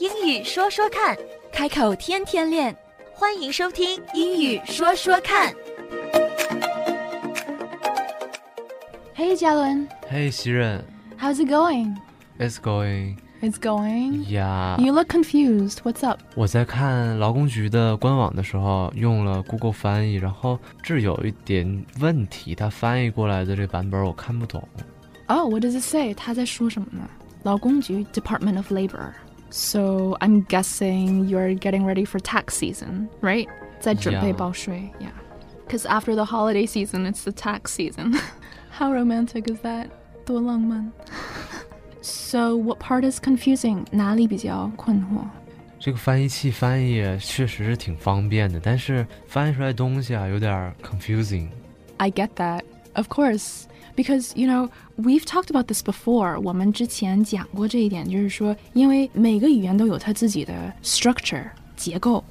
英语说说看，开口天天练。欢迎收听《英语说说看》。 Hey, Jalen. Hey, 袭人 How's it going? it's going. It's going. Yeah， You look confused. What's up? 我在看劳工局的官网的时候用了 Google 翻译，然后这有一点问题，它翻译过来的这个版本我看不懂。 Oh, what does it say? 他在说什么呢？劳工局 Department of Labor. So I'm guessing you're getting ready for tax season, right? 在准备 Yeah. 报税 Yeah. Because after the holiday season, it's the tax season. How romantic is that? 多浪漫。So what part is confusing? 哪里比较困惑？这个翻译器翻译确实是挺方便的，但是翻译出来东西啊有点 confusing。 I get that. Of course. Because, you know, we've talked about this before. 我们之前讲过这一点，就是说，因为每个语言都有它自己的 structure 结构，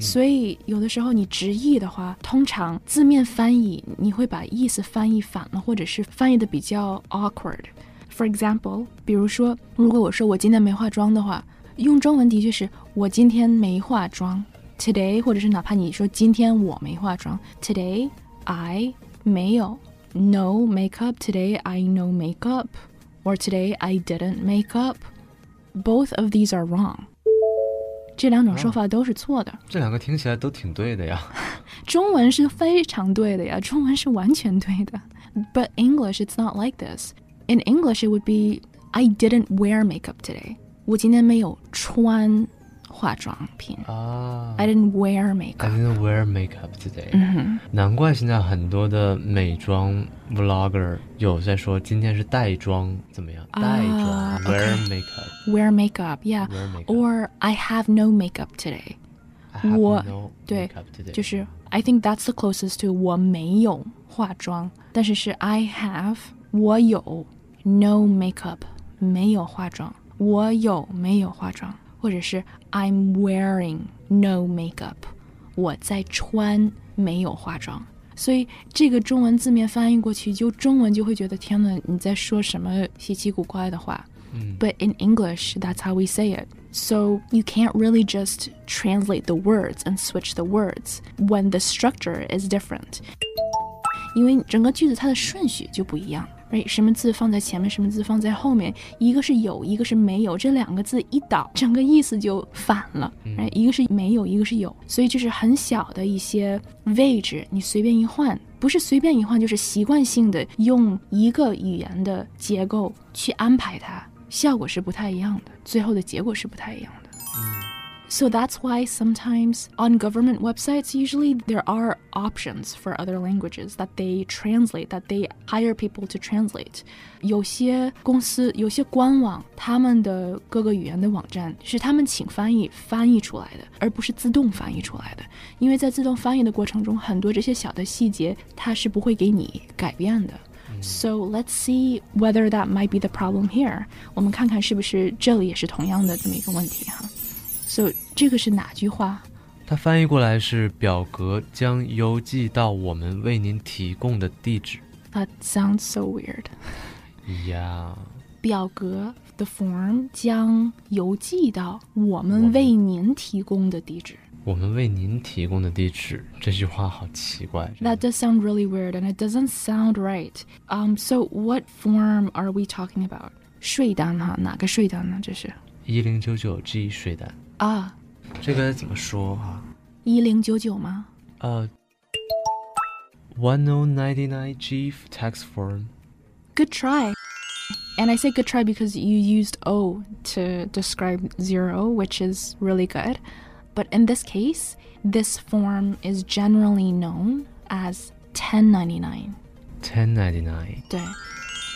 所以有的时候你直译的话，通常字面翻译你会把意思翻译反了，或者是翻译的比较 awkward。For example，比如说，如果我说我今天没化妆的话，用中文的确是我今天没化妆，today，或者是哪怕你说今天我没化妆，today I 没有 no makeup today I no makeup or today I didn't make up. Both of these are wrong. 这两种说法都是错的。这两个听起来都挺对的呀。中文是非常对的呀，中文是完全对的。But English, it's not like this. In English, it would be I didn't wear makeup today. 我今天没有穿 化妆品。啊 I didn't wear I makeup. didn't wear makeup today、难怪现在很多的美妆 vlogger 有在说今天是带妆怎么样？啊带妆 wear OK makeup Wear makeup, yeah. wear makeup。 Or I have no makeup today. I have 我 no 对 makeup today。就是 I think that's the closest to 我没有化妆，但是是 I have 我有 no makeup 没有化妆，我有没有化妆， 或者是 I'm wearing no makeup 我在穿没有化妆。所以这个中文字面翻译过去，就中文就会觉得天呐，你在说什么稀奇古怪的话。But in English, that's how we say it. So you can't really just translate the words and switch the words when the structure is different. 因为整个句子它的顺序就不一样 ，right？什么字放在前面，什么字放在后面，一个是有，一个是没有，这两个字一倒，整个意思就反了，right？一个是没有，一个是有，所以就是很小的一些位置，你随便一换，不是随便一换，就是习惯性的用一个语言的结构去安排它，效果是不太一样的，最后的结果是不太一样的。So that's why sometimes on government websites, usually there are options for other languages that they translate, that they hire people to translate. 有些公司、有些官网，他们的各个语言的网站是他们请翻译翻译出来的，而不是自动翻译出来的。因为在自动翻译的过程中，很多这些小的细节它是不会给你改变的。So let's see whether that might be the problem here. 我们看看是不是这里也是同样的这么一个问题哈。 So 这个是哪句话？它翻译过来是表格将邮寄到我们为您提供的地址。 That sounds so weird. 呀，表格 the form 将邮寄到我们为您提供的地址。我们为您提供的地址，这句话好奇怪。 That does sound really weird and it doesn't sound right. Um, so what form are we talking about? 税单哈，哪个税单呢？这是一零九九 G 税单， 啊，这个怎么说啊？一零九九吗？呃，one o ninety nine G tax form。 Good try. And I say good try because you used O to describe zero, which is really good. But in this case, this form is generally known as 1099. Ten ninety nine，对，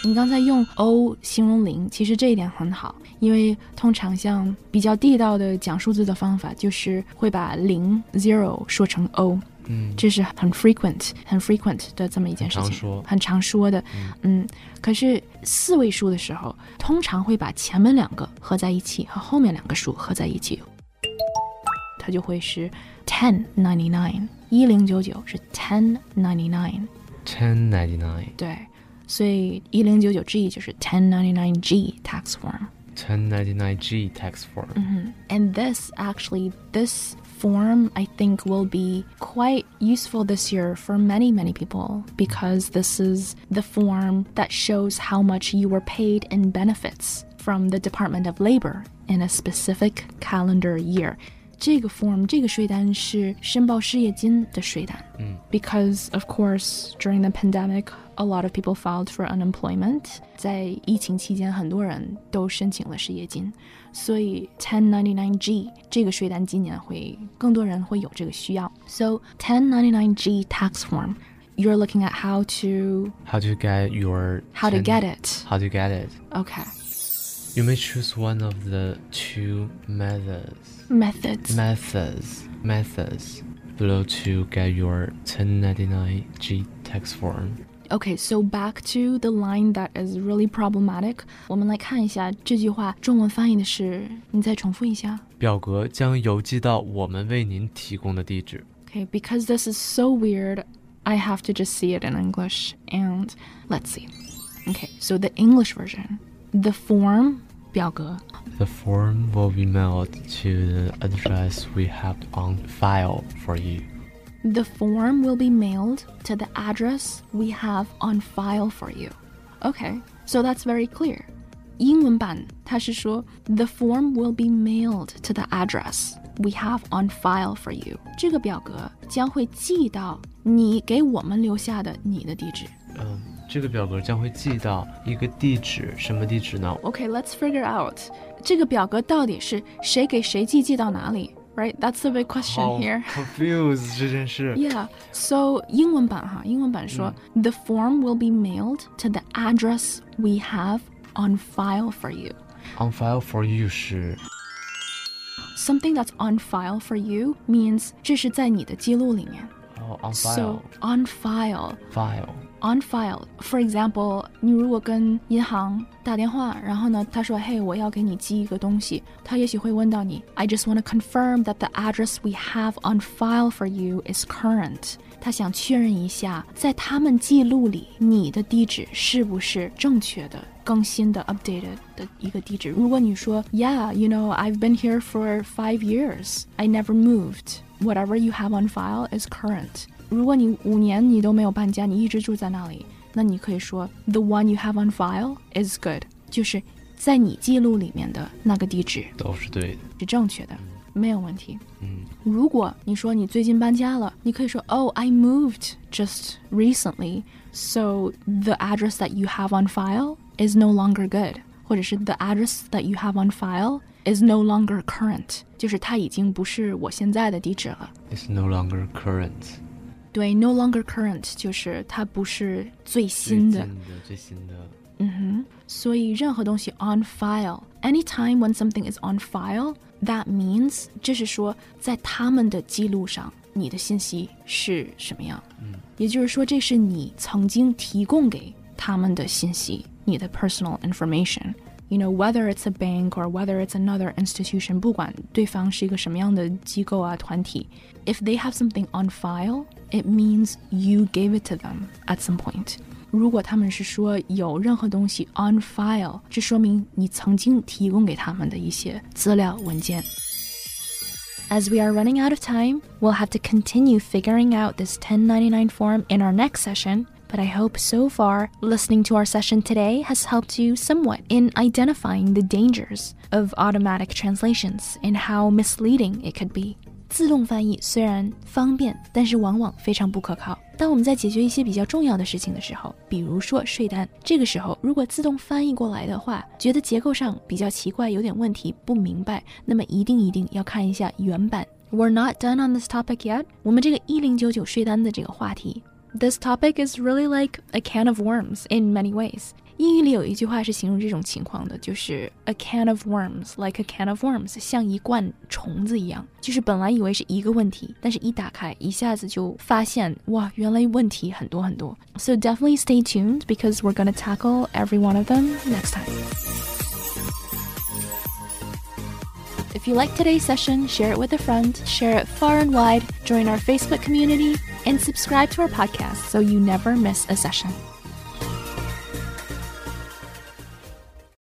你刚才用 O 形容零，其实这一点很好，因为通常像比较地道的讲数字的方法，就是会把零 zero 说成 O，嗯，这是很 frequent、很 frequent 的这么一件事情，很常说很常说的。嗯，可是四位数的时候，通常会把前面两个合在一起和后面两个数合在一起，它就会是 ten ninety nine，一零九九是 ten ninety nine。ten ninety nine。对，所以一零九九 G 就是 ten ninety nine G tax form。 1099G tax form. And this actually, this form I think will be quite useful this year for many, many people because this is the form that shows how much you were paid in benefits from the Department of Labor in a specific calendar year. 这个 form 这个税单是申报失业金的税单。Because of course during the pandemic, a lot of people filed for unemployment. 在疫情期间，很多人都申请了失业金，所以 1099G 这个税单今年会更多人会有这个需要。So 1099G tax form, you're looking at how to How to get your how to 10 get it. How to get it. Okay. You may choose one of the two methods. Methods. Methods. Methods below to get your 1099G tax form. Okay, so back to the line that is really problematic. 我们来看一下这句话中文翻译的是，你再重复一下。表格将邮寄到我们为您提供的地址。 Okay, because this is so weird, I have to just see it in English. And let's see. Okay, so the English version. The form 表格 The form will be mailed to the address we have on file for you. The form will be mailed to the address we have on file for you. Okay, so that's very clear. 英文版它是说 The form will be mailed to the address we have on file for you. 这个表格将会寄到你给我们留下的你的地址。 嗯，这个表格将会寄到一个地址，什么地址呢？ Okay, let's figure out 这个表格到底是谁给谁寄寄到哪里？Right, that's the big question 好 here. confused 这件事。 Yeah, so 英文版哈，英文版说、The form will be mailed to the address we have on file for you. On file for you 是 Something that's on file for you means 这是在你的记录里面。哦，on So file on file, file on file. For example，你如果跟银行打电话，然后呢，他说，嘿，我要给你寄一个东西，他也许会问到你，I just want to confirm that the address we have on file for you is current. 他想确认一下，在他们记录里，你的地址是不是正确的、更新的、updated 的一个地址。如果你说，Yeah, you know, I've been here for five years. I never moved. Whatever you have on file is current. 如果你五年你都没有搬家，你一直住在那里，那你可以说 The one you have on file is good，就是在你记录里面的那个地址都是对的。是正确的，没有问题。嗯，如果你说你最近搬家了，你可以说 Oh, I moved just recently, so the address that you have on file is no longer good，或者是 The address that you have on file is no longer current，就是它已经不是我现在的地址了。 It's no longer current。 对，no longer current 就是它不是最最新的。的最新的。嗯哼，所以任何东西 on file，anytime when something is on file，that means 这是说在他们的记录上，你的信息是什么样。嗯，也就是说，这是你曾经提供给他们的信息，你的 personal information。You know, whether it's a bank or whether it's another institution，不管对方是一个什么样的机构啊团体，if they have something on file, it means you gave it to them at some point. 如果他们是说有任何东西 on file，这说明你曾经提供给他们的一些资料文件。As we are running out of time, we'll have to continue figuring out this 1099 form in our next session. But I hope so far listening to our session today has helped you somewhat in identifying the dangers of automatic translations and how misleading it could be. 自动翻译虽然方便，但是往往非常不可靠。当我们在解决一些比较重要的事情的时候，比如说税单，这个时候如果自动翻译过来的话，觉得结构上比较奇怪，有点问题，不明白，那么一定一定要看一下原版。We're not done on this topic yet。我们这个一零九九税单的这个话题，This topic is really like a can of worms in many ways。 英语里有一句话是形容这种情况的，就是 a can of worms like a can of worms，像一罐虫子一样。就是本来以为是一个问题，但是一打开，一下子就发现哇，原来问题很多很多。So definitely stay tuned because we're gonna tackle every one of them next time. If you like today's session, share it with a friend, share it far and wide, join our Facebook community, and subscribe to our podcast so you never miss a session.